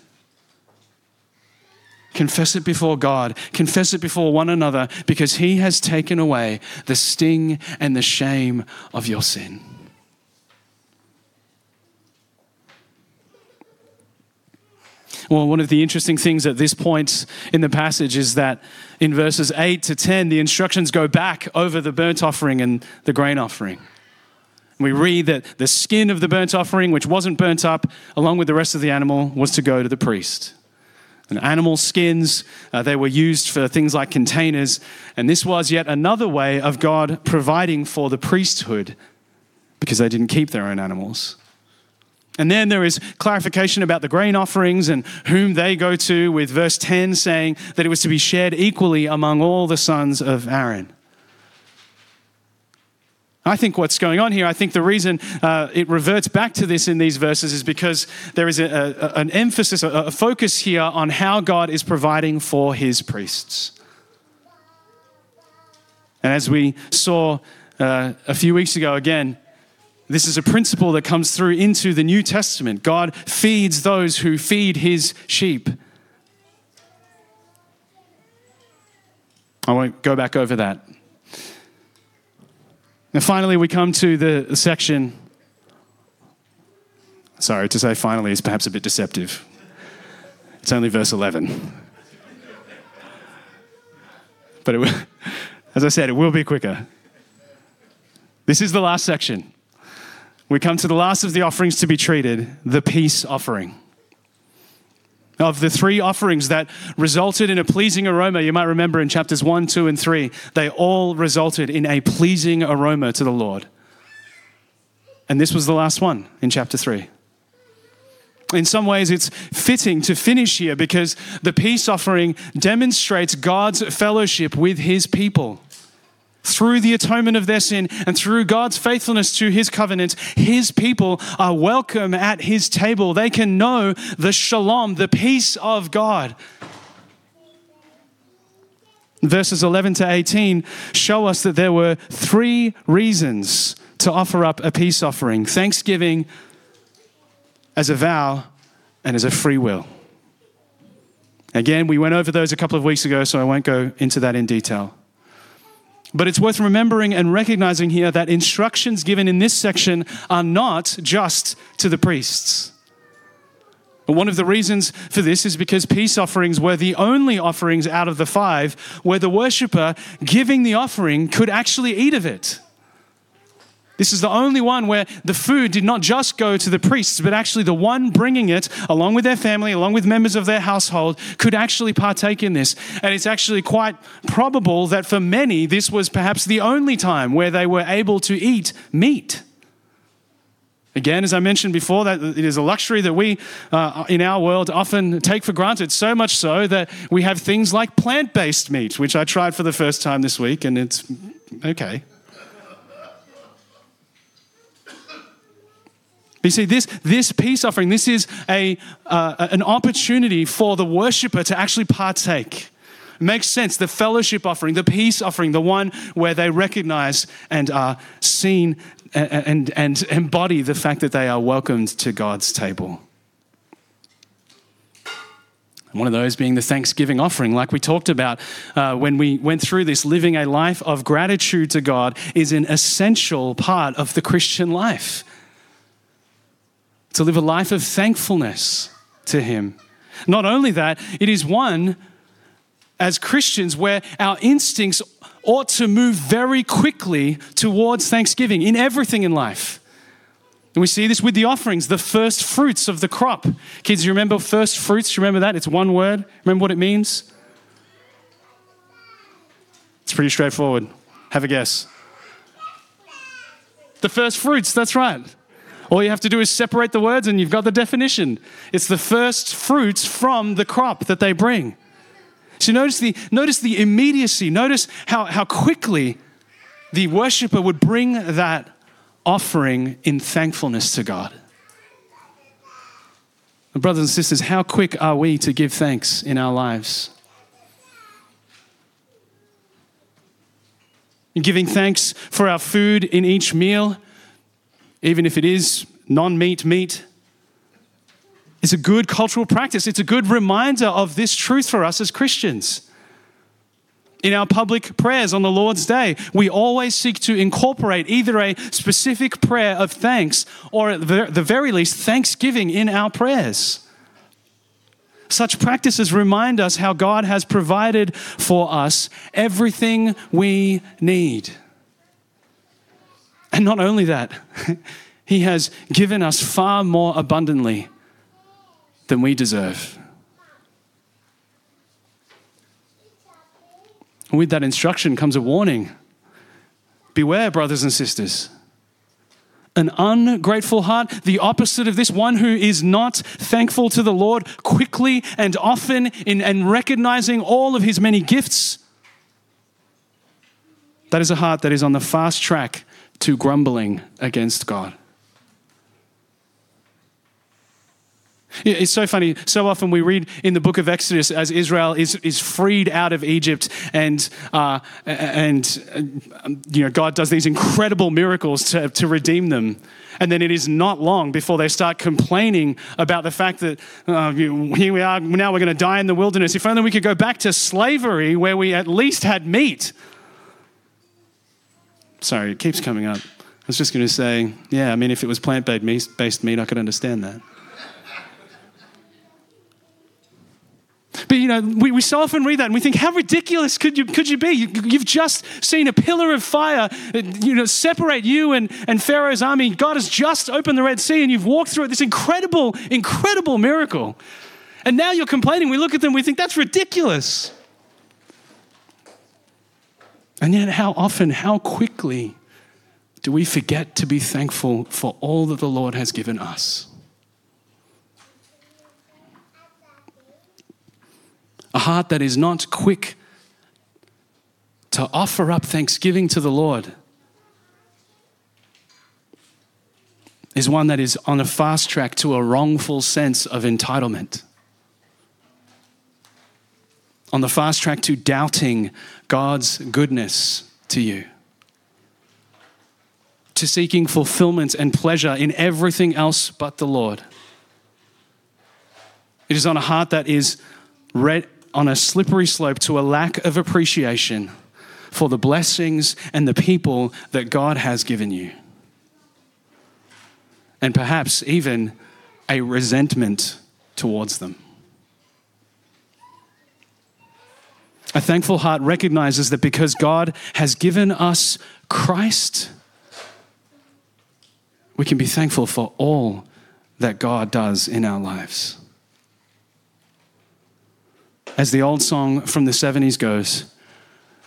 Confess it before God. Confess it before one another because He has taken away the sting and the shame of your sin. Well, one of the interesting things at this point in the passage is that in verses 8 to 10, the instructions go back over the burnt offering and the grain offering. We read that the skin of the burnt offering, which wasn't burnt up, along with the rest of the animal, was to go to the priest. And animal skins, uh, they were used for things like containers. And this was yet another way of God providing for the priesthood because they didn't keep their own animals. And then there is clarification about the grain offerings and whom they go to, with verse 10 saying that it was to be shared equally among all the sons of Aaron. I think what's going on here, I think the reason uh, it reverts back to this in these verses is because there is a, a, an emphasis, a, a focus here on how God is providing for his priests. And as we saw uh, a few weeks ago, again, this is a principle that comes through into the New Testament. God feeds those who feed his sheep. I won't go back over that. And finally, we come to the section. Sorry, to say finally is perhaps a bit deceptive. It's only verse 11. But it, as I said, it will be quicker. This is the last section. we come to the last of the offerings to be treated the peace offering. Of the three offerings that resulted in a pleasing aroma, you might remember in chapters 1, 2, and 3, they all resulted in a pleasing aroma to the Lord. And this was the last one in chapter 3. In some ways, it's fitting to finish here because the peace offering demonstrates God's fellowship with his people. Through the atonement of their sin and through God's faithfulness to his covenant, his people are welcome at his table. They can know the shalom, the peace of God. Verses 11 to 18 show us that there were three reasons to offer up a peace offering thanksgiving as a vow and as a free will. Again, we went over those a couple of weeks ago, so I won't go into that in detail. But it's worth remembering and recognizing here that instructions given in this section are not just to the priests. But one of the reasons for this is because peace offerings were the only offerings out of the five where the worshiper giving the offering could actually eat of it. This is the only one where the food did not just go to the priests, but actually the one bringing it, along with their family, along with members of their household, could actually partake in this. And it's actually quite probable that for many, this was perhaps the only time where they were able to eat meat. Again, as I mentioned before, that it is a luxury that we uh, in our world often take for granted, so much so that we have things like plant based meat, which I tried for the first time this week, and it's okay. You see, this, this peace offering, this is a, uh, an opportunity for the worshiper to actually partake. It makes sense. The fellowship offering, the peace offering, the one where they recognize and are seen and, and, and embody the fact that they are welcomed to God's table. One of those being the Thanksgiving offering, like we talked about uh, when we went through this. Living a life of gratitude to God is an essential part of the Christian life to live a life of thankfulness to Him. Not only that, it is one as Christians where our instincts ought to move very quickly towards thanksgiving in everything in life. And we see this with the offerings, the first fruits of the crop. Kids, you remember first fruits? You remember that? It's one word. Remember what it means? It's pretty straightforward. Have a guess. The first fruits, that's right. All you have to do is separate the words and you've got the definition. It's the first fruits from the crop that they bring. So notice the, notice the immediacy. Notice how, how quickly the worshiper would bring that offering in thankfulness to God. Brothers and sisters, how quick are we to give thanks in our lives? In Giving thanks for our food in each meal even if it is non meat meat. It's a good cultural practice. It's a good reminder of this truth for us as Christians. In our public prayers on the Lord's Day, we always seek to incorporate either a specific prayer of thanks or, at the very least, thanksgiving in our prayers. Such practices remind us how God has provided for us everything we need. And not only that, He has given us far more abundantly than we deserve. With that instruction comes a warning Beware, brothers and sisters. An ungrateful heart, the opposite of this, one who is not thankful to the Lord quickly and often in and recognizing all of his many gifts. That is a heart that is on the fast track to grumbling against God. It's so funny. So often we read in the book of Exodus as Israel is, is freed out of Egypt, and uh, and uh, you know God does these incredible miracles to, to redeem them, and then it is not long before they start complaining about the fact that uh, here we are now we're going to die in the wilderness. If only we could go back to slavery where we at least had meat. Sorry, it keeps coming up. I was just going to say, yeah, I mean, if it was plant based meat, I could understand that. But you know, we, we so often read that and we think, how ridiculous could you, could you be? You, you've just seen a pillar of fire, uh, you know, separate you and, and Pharaoh's army. God has just opened the Red Sea and you've walked through it. This incredible, incredible miracle. And now you're complaining. We look at them, we think that's ridiculous. And yet, how often, how quickly do we forget to be thankful for all that the Lord has given us? A heart that is not quick to offer up thanksgiving to the Lord is one that is on a fast track to a wrongful sense of entitlement. On the fast track to doubting God's goodness to you, to seeking fulfillment and pleasure in everything else but the Lord. It is on a heart that is red, on a slippery slope to a lack of appreciation for the blessings and the people that God has given you. And perhaps even a resentment towards them. A thankful heart recognizes that because God has given us Christ, we can be thankful for all that God does in our lives. As the old song from the 70s goes,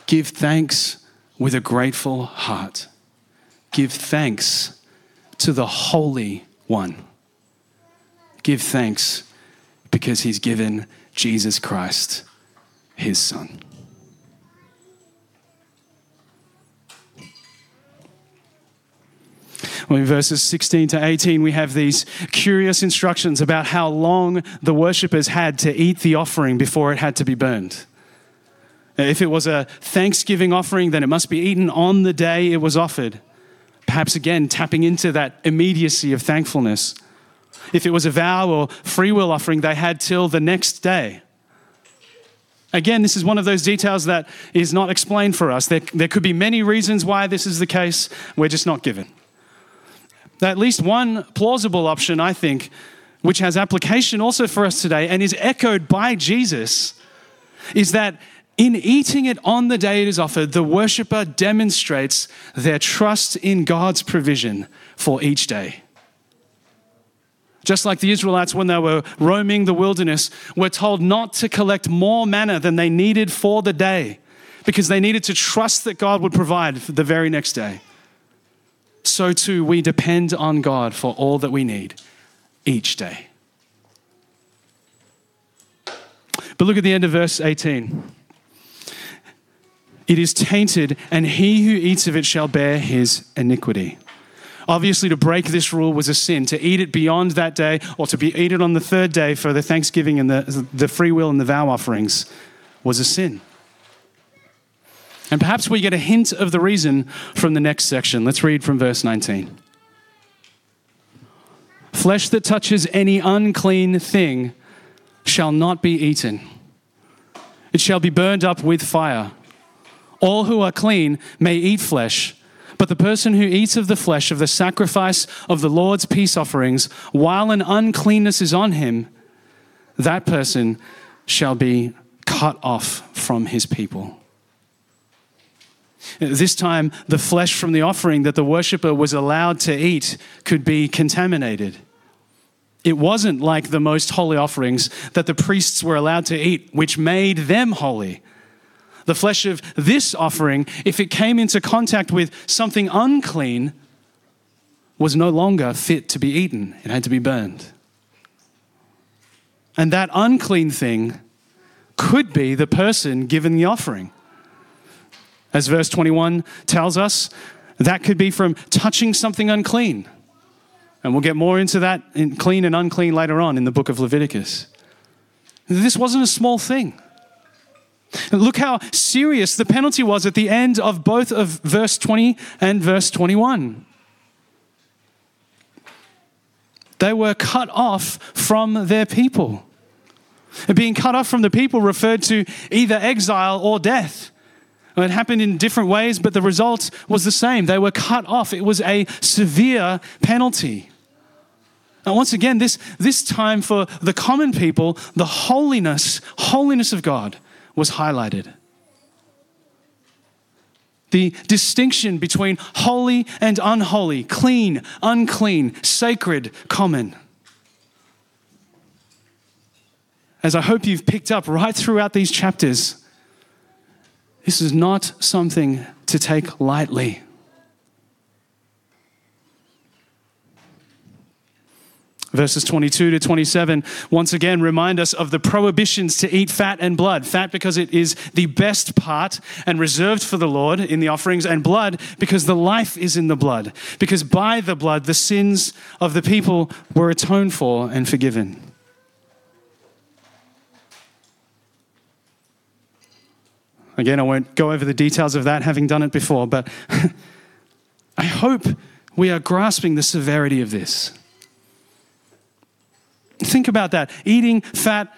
give thanks with a grateful heart. Give thanks to the Holy One. Give thanks because He's given Jesus Christ his son. Well, in verses 16 to 18, we have these curious instructions about how long the worshippers had to eat the offering before it had to be burned. If it was a thanksgiving offering, then it must be eaten on the day it was offered. Perhaps again, tapping into that immediacy of thankfulness. If it was a vow or free will offering, they had till the next day. Again, this is one of those details that is not explained for us. There, there could be many reasons why this is the case, we're just not given. At least one plausible option, I think, which has application also for us today and is echoed by Jesus, is that in eating it on the day it is offered, the worshiper demonstrates their trust in God's provision for each day. Just like the Israelites, when they were roaming the wilderness, were told not to collect more manna than they needed for the day because they needed to trust that God would provide for the very next day. So too, we depend on God for all that we need each day. But look at the end of verse 18. It is tainted, and he who eats of it shall bear his iniquity. Obviously, to break this rule was a sin. To eat it beyond that day or to be, eat it on the third day for the thanksgiving and the, the free will and the vow offerings was a sin. And perhaps we get a hint of the reason from the next section. Let's read from verse 19. Flesh that touches any unclean thing shall not be eaten, it shall be burned up with fire. All who are clean may eat flesh but the person who eats of the flesh of the sacrifice of the Lord's peace offerings, while an uncleanness is on him, that person shall be cut off from his people. This time, the flesh from the offering that the worshiper was allowed to eat could be contaminated. It wasn't like the most holy offerings that the priests were allowed to eat, which made them holy. The flesh of this offering, if it came into contact with something unclean, was no longer fit to be eaten. It had to be burned. And that unclean thing could be the person given the offering. As verse 21 tells us, that could be from touching something unclean. And we'll get more into that in clean and unclean later on in the book of Leviticus. This wasn't a small thing. Look how serious the penalty was at the end of both of verse 20 and verse 21. They were cut off from their people. Being cut off from the people referred to either exile or death. It happened in different ways, but the result was the same. They were cut off. It was a severe penalty. And once again, this, this time for the common people, the holiness, holiness of God was highlighted. The distinction between holy and unholy, clean, unclean, sacred, common. As I hope you've picked up right throughout these chapters, this is not something to take lightly. Verses 22 to 27 once again remind us of the prohibitions to eat fat and blood. Fat because it is the best part and reserved for the Lord in the offerings, and blood because the life is in the blood. Because by the blood, the sins of the people were atoned for and forgiven. Again, I won't go over the details of that, having done it before, but I hope we are grasping the severity of this. Think about that. Eating fat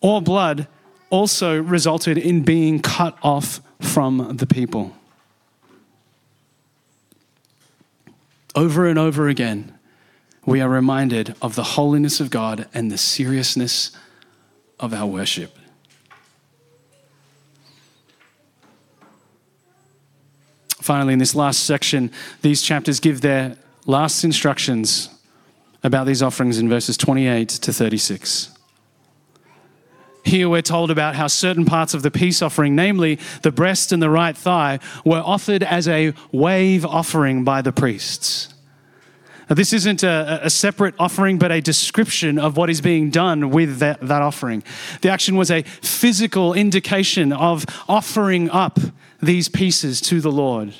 or blood also resulted in being cut off from the people. Over and over again, we are reminded of the holiness of God and the seriousness of our worship. Finally, in this last section, these chapters give their last instructions about these offerings in verses 28 to 36. Here we're told about how certain parts of the peace offering, namely the breast and the right thigh, were offered as a wave offering by the priests. Now, this isn't a, a, separate offering, but a description of what is being done with that, that offering. The action was a physical indication of offering up these pieces to the Lord.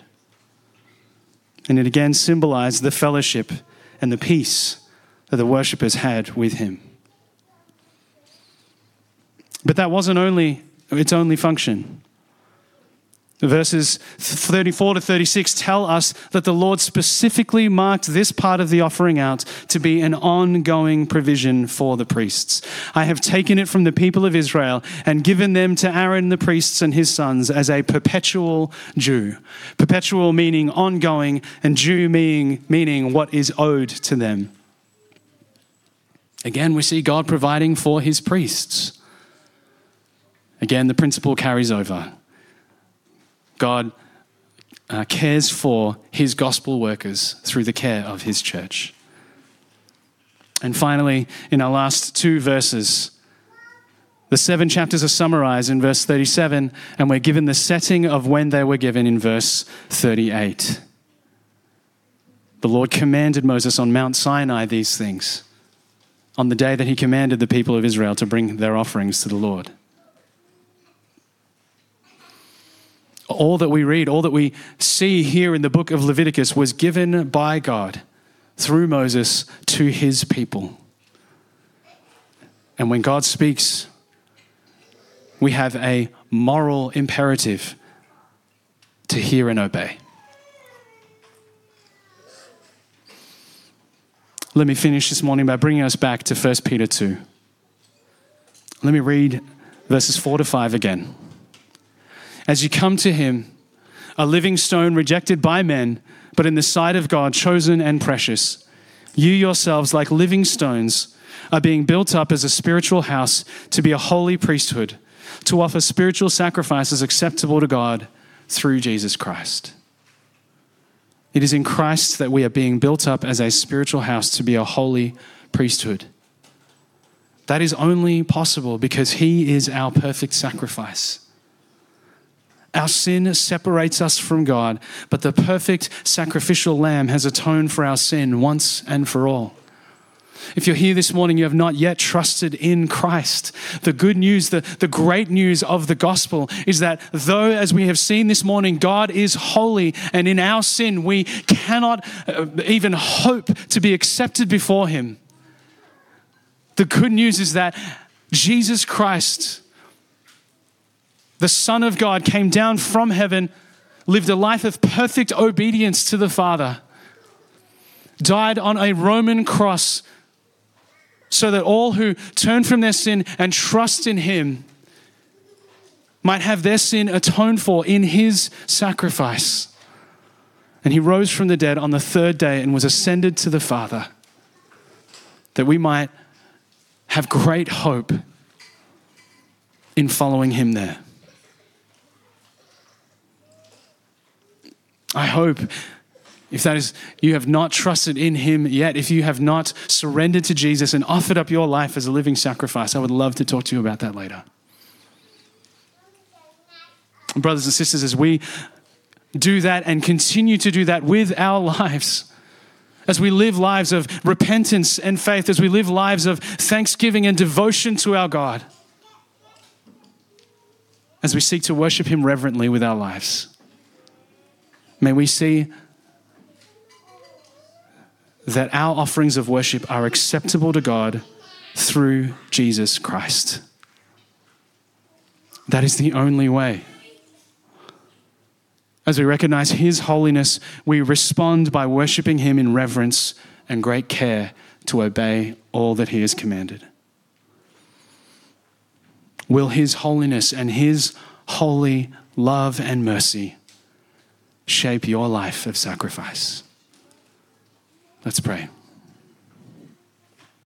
And it again symbolized the fellowship and the peace that the worshippers had with him. But that wasn't only its only function. Verses 34 to 36 tell us that the Lord specifically marked this part of the offering out to be an ongoing provision for the priests. I have taken it from the people of Israel and given them to Aaron the priests and his sons as a perpetual due. Perpetual meaning ongoing, and due meaning, meaning what is owed to them. Again, we see God providing for his priests. Again, the principle carries over. God uh, cares for his gospel workers through the care of his church. And finally, in our last two verses, the seven chapters are summarized in verse 37, and we're given the setting of when they were given in verse 38. The Lord commanded Moses on Mount Sinai these things on the day that he commanded the people of Israel to bring their offerings to the Lord. All that we read, all that we see here in the book of Leviticus was given by God through Moses to his people. And when God speaks, we have a moral imperative to hear and obey. Let me finish this morning by bringing us back to 1 Peter 2. Let me read verses 4 to 5 again. As you come to him, a living stone rejected by men, but in the sight of God, chosen and precious, you yourselves, like living stones, are being built up as a spiritual house to be a holy priesthood, to offer spiritual sacrifices acceptable to God through Jesus Christ. It is in Christ that we are being built up as a spiritual house to be a holy priesthood. That is only possible because He is our perfect sacrifice. Our sin separates us from God, but the perfect sacrificial lamb has atoned for our sin once and for all. If you're here this morning, you have not yet trusted in Christ. The good news, the, the great news of the gospel is that though, as we have seen this morning, God is holy and in our sin we cannot uh, even hope to be accepted before Him, the good news is that Jesus Christ, the Son of God, came down from heaven, lived a life of perfect obedience to the Father, died on a Roman cross so that all who turn from their sin and trust in Him might have their sin atoned for in His sacrifice. And He rose from the dead on the third day and was ascended to the Father. that we might have great hope in following him there. I hope if that is you have not trusted in him yet, if you have not surrendered to Jesus and offered up your life as a living sacrifice, I would love to talk to you about that later. Brothers and sisters, as we do that and continue to do that with our lives, as we live lives of repentance and faith, as we live lives of thanksgiving and devotion to our God, as we seek to worship Him reverently with our lives, may we see that our offerings of worship are acceptable to God through Jesus Christ. That is the only way. As we recognize His holiness, we respond by worshiping Him in reverence and great care to obey all that He has commanded. Will His holiness and His holy love and mercy shape your life of sacrifice? Let's pray.